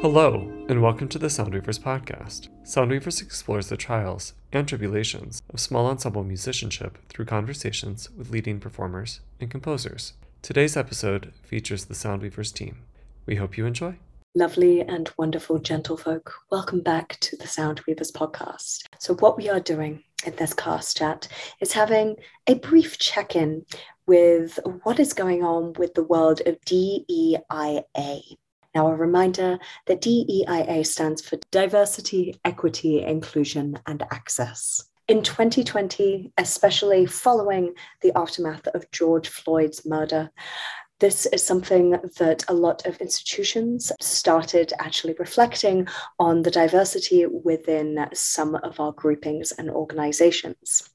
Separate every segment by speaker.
Speaker 1: Hello, and welcome to the Soundweavers podcast. Soundweavers explores the trials and tribulations of small ensemble musicianship through conversations with leading performers and composers. Today's episode features the Soundweavers team. We hope you enjoy.
Speaker 2: Lovely and wonderful gentlefolk, welcome back to the Soundweavers podcast. So, what we are doing in this cast chat is having a brief check in with what is going on with the world of DEIA. Now, a reminder that DEIA stands for Diversity, Equity, Inclusion, and Access. In 2020, especially following the aftermath of George Floyd's murder, this is something that a lot of institutions started actually reflecting on the diversity within some of our groupings and organizations.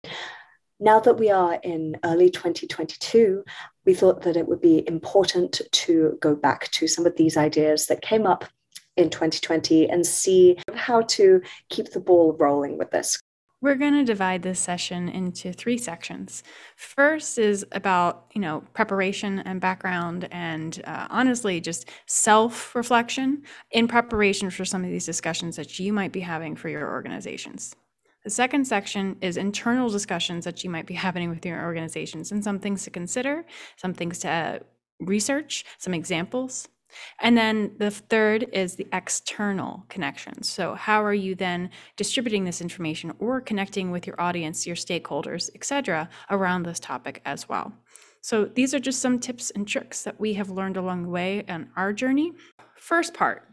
Speaker 2: Now that we are in early 2022, we thought that it would be important to go back to some of these ideas that came up in 2020 and see how to keep the ball rolling with this.
Speaker 3: We're going to divide this session into three sections. First is about, you know, preparation and background and uh, honestly just self-reflection in preparation for some of these discussions that you might be having for your organizations. The second section is internal discussions that you might be having with your organizations and some things to consider, some things to uh, research, some examples. And then the third is the external connections. So, how are you then distributing this information or connecting with your audience, your stakeholders, etc., around this topic as well? So, these are just some tips and tricks that we have learned along the way on our journey. First part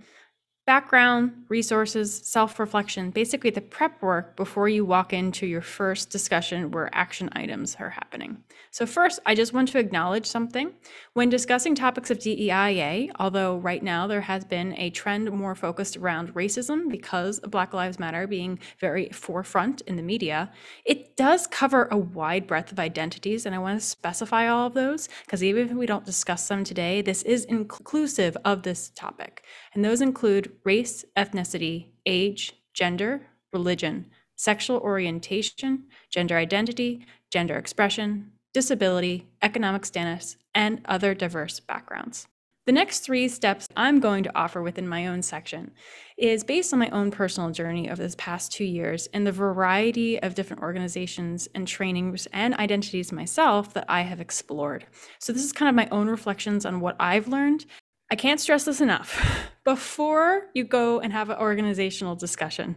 Speaker 3: background, resources, self reflection, basically the prep work before you walk into your first discussion where action items are happening. So, first, I just want to acknowledge something. When discussing topics of DEIA, although right now there has been a trend more focused around racism because of Black Lives Matter being very forefront in the media, it does cover a wide breadth of identities. And I want to specify all of those because even if we don't discuss them today, this is inclusive of this topic. And those include race, ethnicity, age, gender, religion, sexual orientation, gender identity, gender expression, disability, economic status, and other diverse backgrounds. The next three steps I'm going to offer within my own section is based on my own personal journey over this past two years and the variety of different organizations and trainings and identities myself that I have explored. So, this is kind of my own reflections on what I've learned I can't stress this enough. Before you go and have an organizational discussion,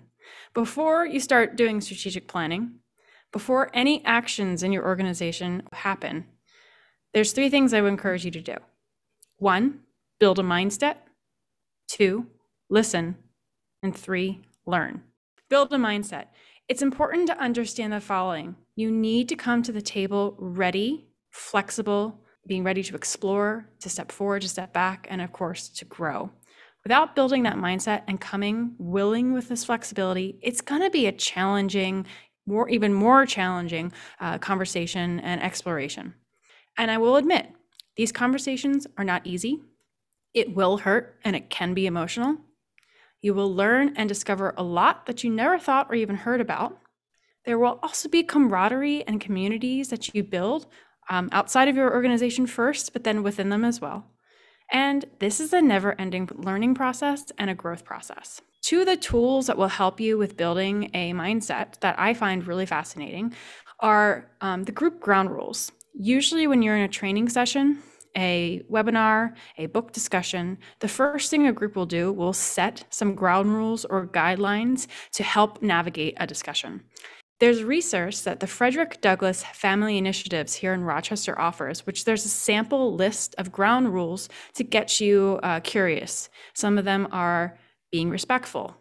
Speaker 3: before you start doing strategic planning, before any actions in your organization happen, there's three things I would encourage you to do. One, build a mindset. Two, listen. And three, learn. Build a mindset. It's important to understand the following you need to come to the table ready, flexible, being ready to explore, to step forward, to step back, and of course, to grow. Without building that mindset and coming willing with this flexibility, it's going to be a challenging, more even more challenging uh, conversation and exploration. And I will admit, these conversations are not easy. It will hurt and it can be emotional. You will learn and discover a lot that you never thought or even heard about. There will also be camaraderie and communities that you build um, outside of your organization first, but then within them as well. And this is a never ending learning process and a growth process. Two of the tools that will help you with building a mindset that I find really fascinating are um, the group ground rules. Usually, when you're in a training session, a webinar, a book discussion, the first thing a group will do will set some ground rules or guidelines to help navigate a discussion. There's research that the Frederick Douglass Family Initiatives here in Rochester offers, which there's a sample list of ground rules to get you uh, curious. Some of them are being respectful,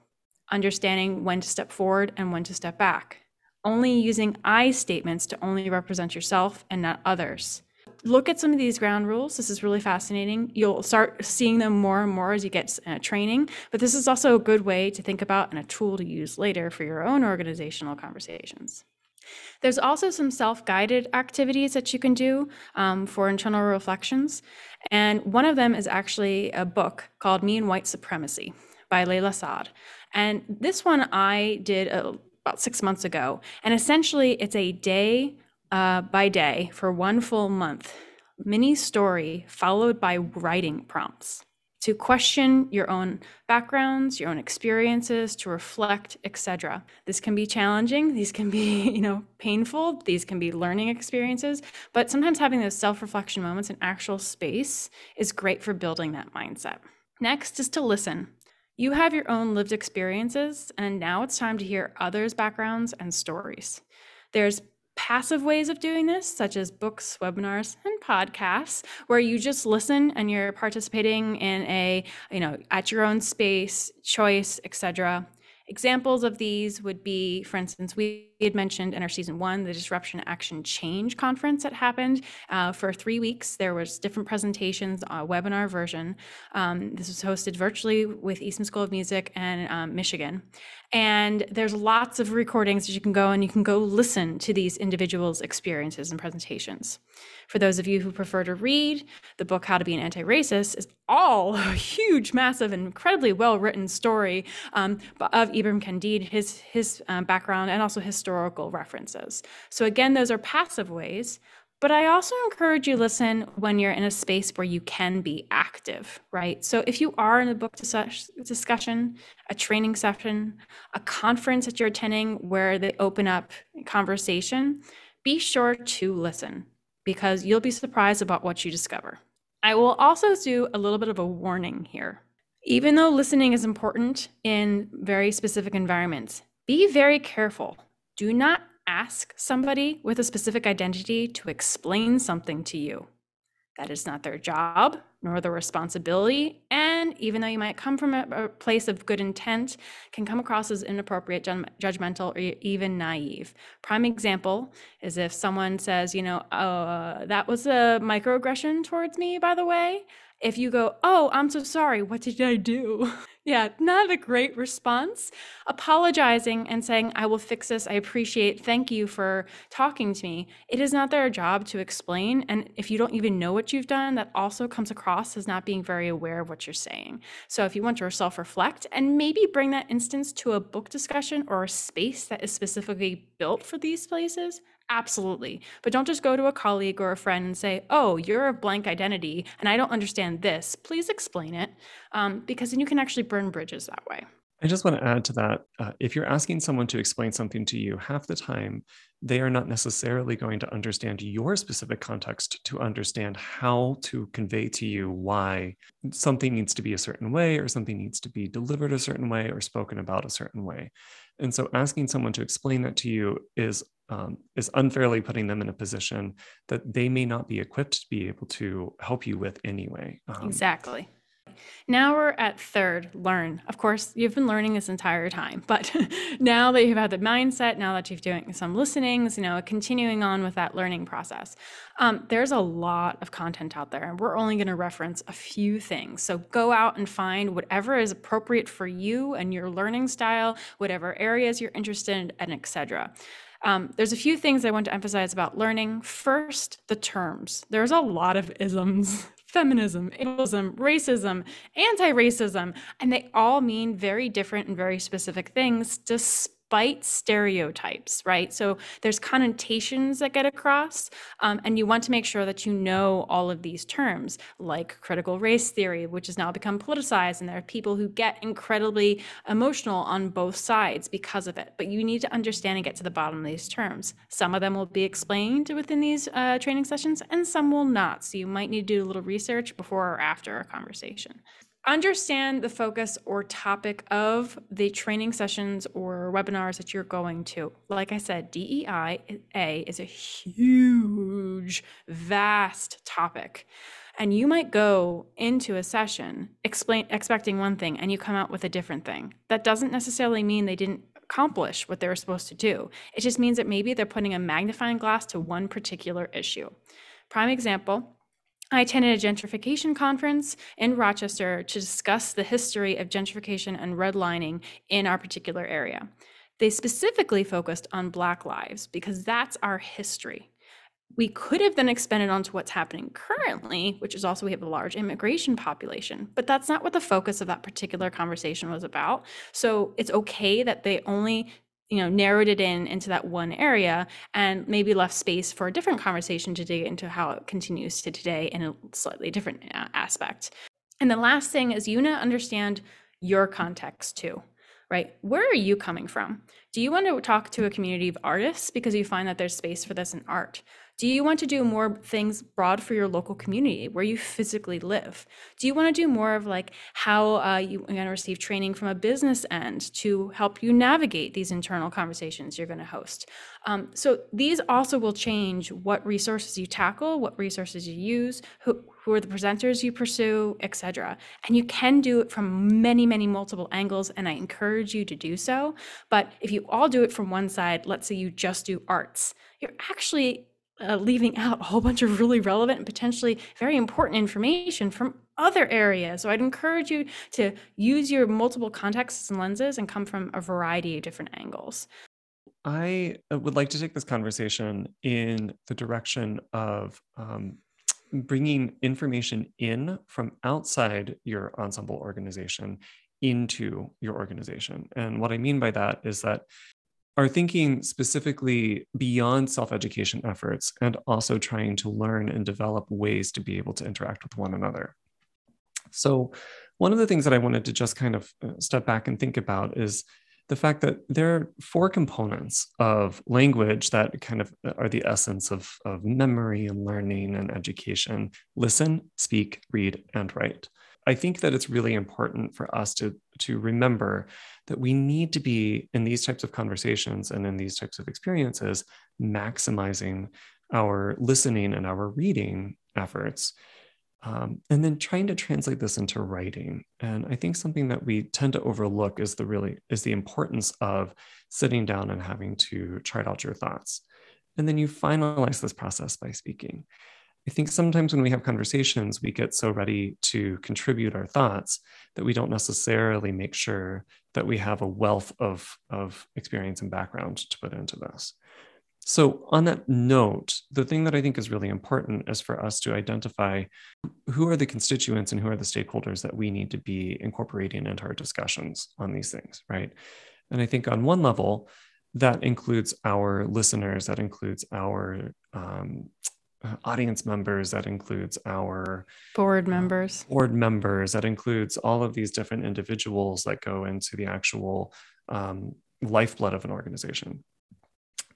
Speaker 3: understanding when to step forward and when to step back, only using I statements to only represent yourself and not others, look at some of these ground rules. This is really fascinating. You'll start seeing them more and more as you get uh, training, but this is also a good way to think about and a tool to use later for your own organizational conversations. There's also some self guided activities that you can do um, for internal reflections. And one of them is actually a book called Me and White Supremacy by Layla Saad. And this one I did uh, about six months ago. And essentially, it's a day uh, by day for one full month, mini story followed by writing prompts to question your own backgrounds, your own experiences, to reflect, etc. This can be challenging, these can be, you know, painful, these can be learning experiences, but sometimes having those self-reflection moments in actual space is great for building that mindset. Next is to listen. You have your own lived experiences, and now it's time to hear others' backgrounds and stories. There's passive ways of doing this, such as books, webinars, and podcasts, where you just listen and you're participating in a, you know, at your own space, choice, etc. Examples of these would be, for instance, we had mentioned in our season one, the Disruption Action Change conference that happened uh, for three weeks. There was different presentations, a webinar version. Um, this was hosted virtually with Eastman School of Music and um, Michigan. And there's lots of recordings that you can go and you can go listen to these individuals' experiences and presentations. For those of you who prefer to read, the book How to Be an Anti-Racist is all a huge, massive, and incredibly well-written story um, of Ibram Kendi, his, his um, background, and also historical references. So again, those are passive ways, but I also encourage you listen when you're in a space where you can be active, right? So if you are in a book discussion, a training session, a conference that you're attending where they open up conversation, be sure to listen because you'll be surprised about what you discover. I will also do a little bit of a warning here. Even though listening is important in very specific environments, be very careful. Do not ask somebody with a specific identity to explain something to you. That is not their job nor their responsibility. And even though you might come from a, place of good intent, can come across as inappropriate, judgmental, or even naive. Prime example is if someone says, you know, uh, that was a microaggression towards me, by the way if you go, Oh, I'm so sorry, what did I do? yeah, not a great response. Apologizing and saying, I will fix this, I appreciate, thank you for talking to me. It is not their job to explain. And if you don't even know what you've done, that also comes across as not being very aware of what you're saying. So if you want to self reflect and maybe bring that instance to a book discussion or a space that is specifically built for these places, Absolutely. But don't just go to a colleague or a friend and say, oh, you're a blank identity and I don't understand this. Please explain it um, because then you can actually burn bridges that way.
Speaker 1: I just want to add to that. Uh, if you're asking someone to explain something to you, half the time they are not necessarily going to understand your specific context to understand how to convey to you why something needs to be a certain way or something needs to be delivered a certain way or spoken about a certain way. And so asking someone to explain that to you is um, is unfairly putting them in a position that they may not be equipped to be able to help you with anyway.
Speaker 3: Um, exactly. Now we're at third, learn. Of course, you've been learning this entire time, but now that you've had the mindset, now that you've doing some listenings, you know, continuing on with that learning process, um, there's a lot of content out there, and we're only going to reference a few things. So go out and find whatever is appropriate for you and your learning style, whatever areas you're interested in, and etc. Um, there's a few things I want to emphasize about learning. First, the terms. There's a lot of isms feminism, ableism, racism, anti racism, and they all mean very different and very specific things, despite despite stereotypes, right? So there's connotations that get across, um, and you want to make sure that you know all of these terms, like critical race theory, which has now become politicized, and there are people who get incredibly emotional on both sides because of it. But you need to understand and get to the bottom of these terms. Some of them will be explained within these uh, training sessions, and some will not. So you might need to do a little research before or after a conversation understand the focus or topic of the training sessions or webinars that you're going to. Like I said, DEI is a huge, vast topic. And you might go into a session explain expecting one thing and you come out with a different thing. That doesn't necessarily mean they didn't accomplish what they were supposed to do. It just means that maybe they're putting a magnifying glass to one particular issue. Prime example, I attended a gentrification conference in Rochester to discuss the history of gentrification and redlining in our particular area. They specifically focused on Black lives because that's our history. We could have then expanded onto what's happening currently, which is also we have a large immigration population, but that's not what the focus of that particular conversation was about. So it's okay that they only you know narrowed it in into that one area and maybe left space for a different conversation to dig into how it continues to today in a slightly different uh, aspect. And the last thing is you want to understand your context too right? Where are you coming from? Do you want to talk to a community of artists because you find that there's space for this in art do you want to do more things broad for your local community where you physically live? Do you want to do more of like how uh, you are going to receive training from a business end to help you navigate these internal conversations you're going to host? Um, so these also will change what resources you tackle, what resources you use, who, who are the presenters you pursue, etc. And you can do it from many, many multiple angles, and I encourage you to do so. But if you all do it from one side, let's say you just do arts, you're actually uh, leaving out a whole bunch of really relevant and potentially very important information from other areas. So I'd encourage you to use your multiple contexts and lenses and come from a variety of different angles.
Speaker 1: I uh, would like to take this conversation in the direction of um, bringing information in from outside your ensemble organization into your organization. And what I mean by that is that are thinking specifically beyond self education efforts and also trying to learn and develop ways to be able to interact with one another. So, one of the things that I wanted to just kind of uh, step back and think about is the fact that there are four components of language that kind of uh, are the essence of, of memory and learning and education listen, speak, read, and write. I think that it's really important for us to, to remember that we need to be in these types of conversations and in these types of experiences, maximizing our listening and our reading efforts. Um, and then trying to translate this into writing and i think something that we tend to overlook is the really is the importance of sitting down and having to chart out your thoughts and then you finalize this process by speaking I think sometimes when we have conversations, we get so ready to contribute our thoughts that we don't necessarily make sure that we have a wealth of, of experience and background to put into this. So, on that note, the thing that I think is really important is for us to identify who are the constituents and who are the stakeholders that we need to be incorporating into our discussions on these things, right? And I think on one level, that includes our listeners, that includes our um, audience members that includes our
Speaker 3: board uh, members.
Speaker 1: uh, board members that includes all of these different individuals that go into the actual um, lifeblood of an organization.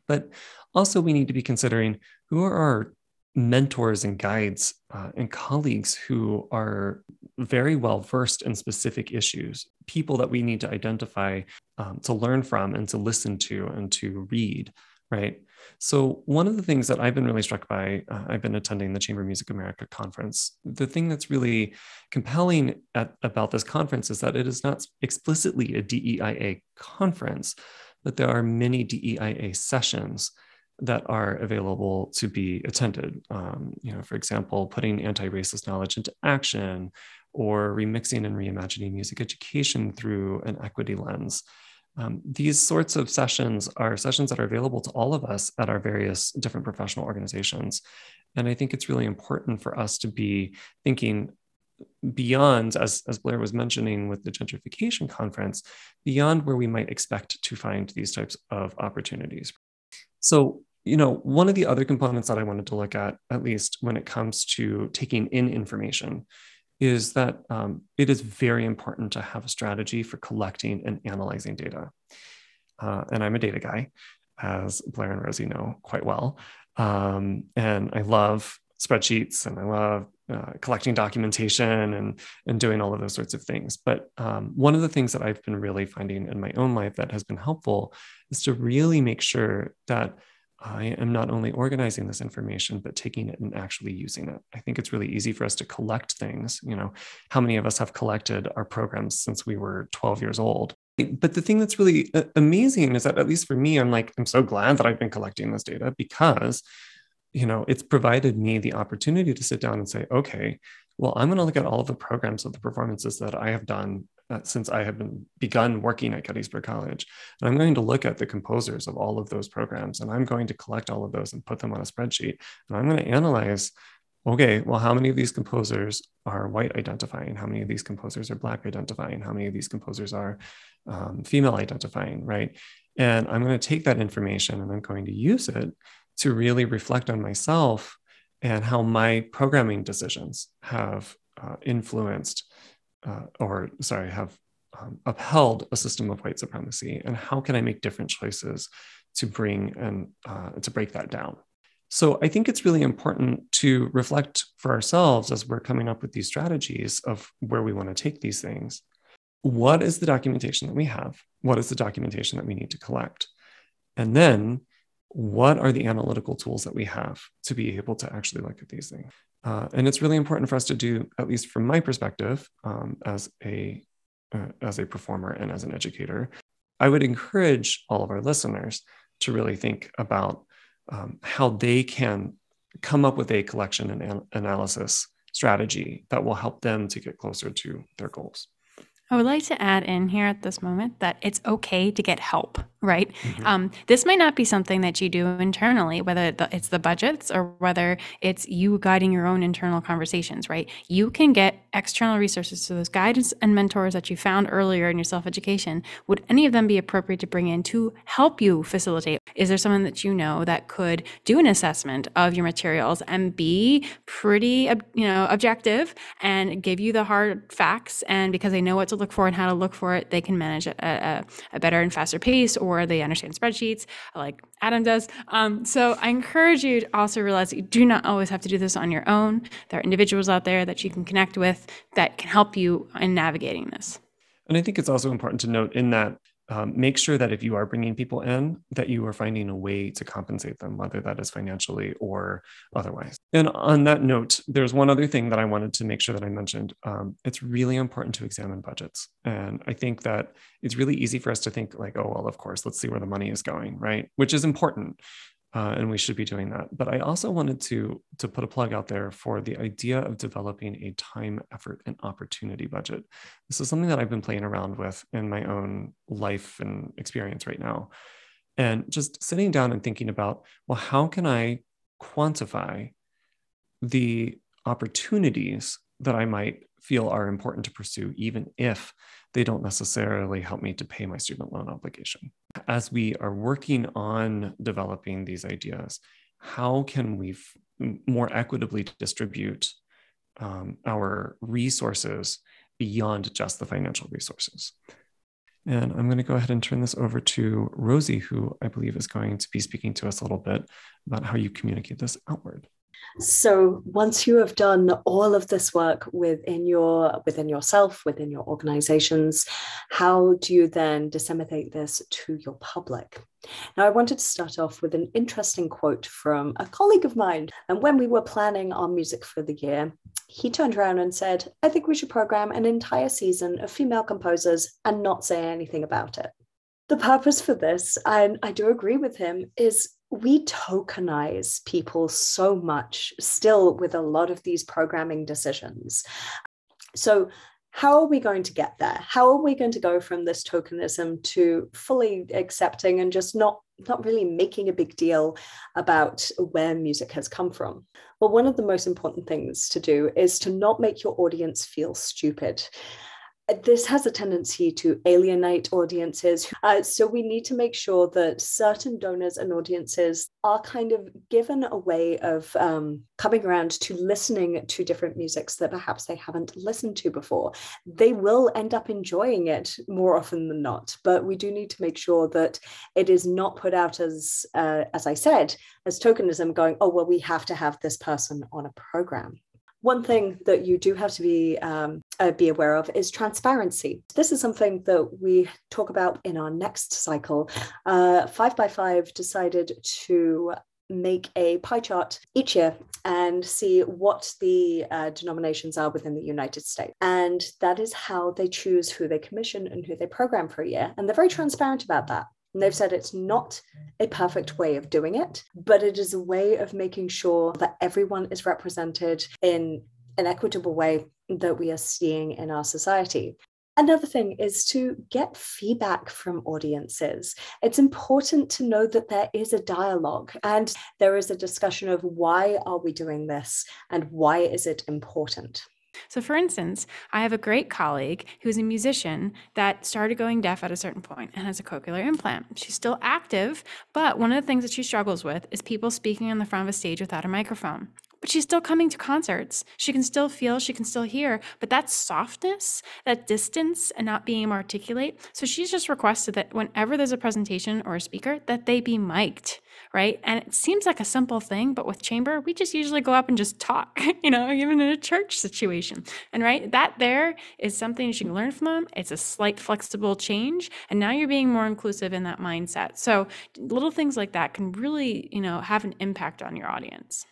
Speaker 1: But also we need to be considering who are our mentors and guides uh, and colleagues who are very well versed in specific issues people that we need to identify um, to learn from and to listen to and to read right so, one of the things that I've been really struck by, uh, I've been attending the Chamber Music America conference. The thing that's really compelling at, about this conference is that it is not explicitly a DEIA conference, but there are many DEIA sessions that are available to be attended. Um, you know, for example, putting anti-racist knowledge into action, or remixing and reimagining music education through an equity lens. Um, these sorts of sessions are sessions that are available to all of us at our various different professional organizations. And I think it's really important for us to be thinking beyond, as, as Blair was mentioning with the gentrification conference, beyond where we might expect to find these types of opportunities. So, you know, one of the other components that I wanted to look at, at least when it comes to taking in information, is that um, it is very important to have a strategy for collecting and analyzing data. Uh, and I'm a data guy, as Blair and Rosie know quite well. Um, and I love spreadsheets and I love uh, collecting documentation and, and doing all of those sorts of things. But um, one of the things that I've been really finding in my own life that has been helpful is to really make sure that I am not only organizing this information, but taking it and actually using it. I think it's really easy for us to collect things. You know, how many of us have collected our programs since we were 12 years old? But the thing that's really uh, amazing is that, at least for me, I'm like, I'm so glad that I've been collecting this data because, you know, it's provided me the opportunity to sit down and say, okay, well, I'm going to look at all of the programs of the performances that I have done uh, since I have been begun working at Gettysburg College. And I'm going to look at the composers of all of those programs and I'm going to collect all of those and put them on a spreadsheet. And I'm going to analyze okay, well, how many of these composers are white identifying? How many of these composers are black identifying? How many of these composers are um, female identifying, right? And I'm going to take that information and I'm going to use it to really reflect on myself and how my programming decisions have uh, influenced uh, or, sorry, have um, upheld a system of white supremacy. And how can I make different choices to bring and uh, to break that down? So I think it's really important to reflect for ourselves as we're coming up with these strategies of where we want to take these things. What is the documentation that we have? What is the documentation that we need to collect? And then what are the analytical tools that we have to be able to actually look at these things? Uh, and it's really important for us to do, at least from my perspective, um, as a uh, as a performer and as an educator, I would encourage all of our listeners to really think about um, how they can come up with a collection and an- analysis strategy that will help them to get closer to their goals.
Speaker 3: I would like to add in here at this moment that it's okay to get help, right? Mm-hmm. Um, this might not be something that you do internally, whether it's the budgets or whether it's you guiding your own internal conversations, right? You can get external resources. So, those guidance and mentors that you found earlier in your self education, would any of them be appropriate to bring in to help you facilitate? Is there someone that you know that could do an assessment of your materials and be pretty, you know, objective and give you the hard facts? And because they know what to look for and how to look for it, they can manage a, a, a better and faster pace, or they understand spreadsheets like Adam does. Um, so I encourage you to also realize that you do not always have to do this on your own. There are individuals out there that you can connect with that can help you in navigating this.
Speaker 1: And I think it's also important to note in that um, make sure that if you are bringing people in that you are finding a way to compensate them whether that is financially or otherwise. And on that note there's one other thing that i wanted to make sure that i mentioned. Um, it's really important to examine budgets. And i think that it's really easy for us to think like oh well of course let's see where the money is going right? Which is important uh, and we should be doing that. But I also wanted to to put a plug out there for the idea of developing a time, effort, and opportunity budget. This is something that I've been playing around with in my own life and experience right now, and just sitting down and thinking about, well, how can I quantify the opportunities that I might feel are important to pursue, even if they don't necessarily help me to pay my student loan obligation. As we are working on developing these ideas, how can we f- more equitably distribute um, our resources beyond just the financial resources? And I'm going to go ahead and turn this over to Rosie, who I believe is going to be speaking to us a little bit about how you communicate this outward.
Speaker 2: So once you have done all of this work within your within yourself, within your organizations, how do you then disseminate this to your public? Now, I wanted to start off with an interesting quote from a colleague of mine. And when we were planning our music for the year, he turned around and said, I think we should program an entire season of female composers and not say anything about it. The purpose for this, and I do agree with him, is we tokenize people so much still with a lot of these programming decisions. So, how are we going to get there? How are we going to go from this tokenism to fully accepting and just not not really making a big deal about where music has come from? Well, one of the most important things to do is to not make your audience feel stupid this has a tendency to alienate audiences. Uh, so we need to make sure that certain donors and audiences are kind of given a way of um, coming around to listening to different musics that perhaps they haven't listened to before. They will end up enjoying it more often than not, but we do need to make sure that it is not put out as, uh, as I said, as tokenism going, oh, well, we have to have this person on a program. One thing that you do have to be um, uh, be aware of is transparency. This is something that we talk about in our next cycle. Uh, five by Five decided to make a pie chart each year and see what the uh, denominations are within the United States. And that is how they choose who they commission and who they program for a year. And they're very transparent about that. And they've said it's not a perfect way of doing it, but it is a way of making sure that everyone is represented in an equitable way that we are seeing in our society. Another thing is to get feedback from audiences. It's important to know that there is a dialogue and there is a discussion of why are we doing this and why is it important.
Speaker 3: So, for instance, I have a great colleague who's a musician that started going deaf at a certain point and has a cochlear implant. She's still active, but one of the things that she struggles with is people speaking on the front of a stage without a microphone but she's still coming to concerts. She can still feel, she can still hear, but that softness, that distance, and not being able to articulate. So she's just requested that whenever there's a presentation or a speaker, that they be mic'd, right? And it seems like a simple thing, but with chamber, we just usually go up and just talk, you know, even in a church situation. And right, that there is something you can learn from them. It's a slight flexible change, and now you're being more inclusive in that mindset. So little things like that can really, you know, have an impact on your audience.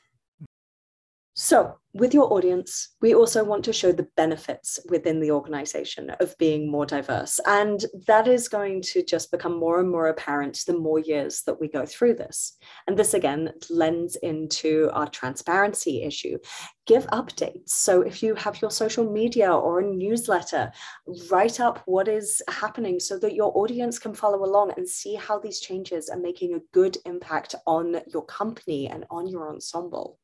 Speaker 2: So, with your audience, we also want to show the benefits within the organization of being more diverse. And that is going to just become more and more apparent the more years that we go through this. And this again lends into our transparency issue. Give updates. So, if you have your social media or a newsletter, write up what is happening so that your audience can follow along and see how these changes are making a good impact on your company and on your ensemble.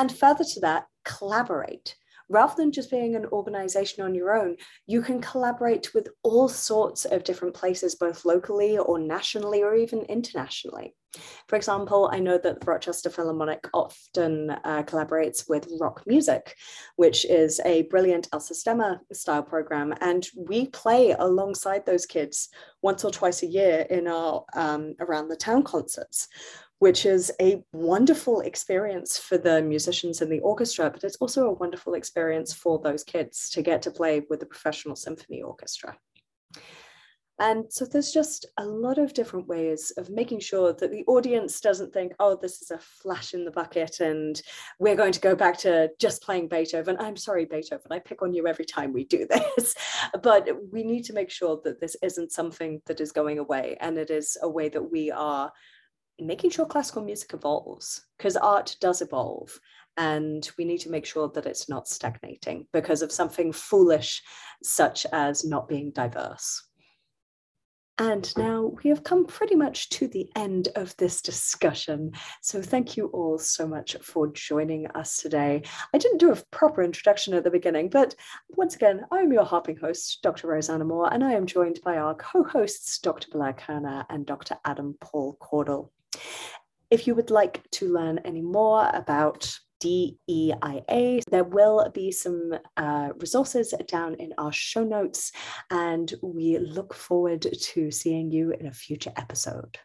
Speaker 2: And further to that, collaborate. Rather than just being an organization on your own, you can collaborate with all sorts of different places, both locally or nationally or even internationally. For example, I know that the Rochester Philharmonic often uh, collaborates with ROCmusic, which is a brilliant El Sistema style program. And we play alongside those kids once or twice a year in our um, around the town concerts which is a wonderful experience for the musicians in the orchestra, but it's also a wonderful experience for those kids to get to play with the professional symphony orchestra. And so there's just a lot of different ways of making sure that the audience doesn't think, oh, this is a flash in the bucket and we're going to go back to just playing Beethoven. I'm sorry, Beethoven, I pick on you every time we do this. but we need to make sure that this isn't something that is going away and it is a way that we are making sure classical music evolves because art does evolve and we need to make sure that it's not stagnating because of something foolish such as not being diverse. And now we have come pretty much to the end of this discussion. So thank you all so much for joining us today. I didn't do a proper introduction at the beginning, but once again, I'm your harping host, Dr. Rosanna Moore, and I am joined by our co-hosts, Dr. Blair Kerner and Dr. Adam Paul Caudle. If you would like to learn any more about DEIA. There will be some uh, resources down in our show notes, and we look forward to seeing you in a future episode.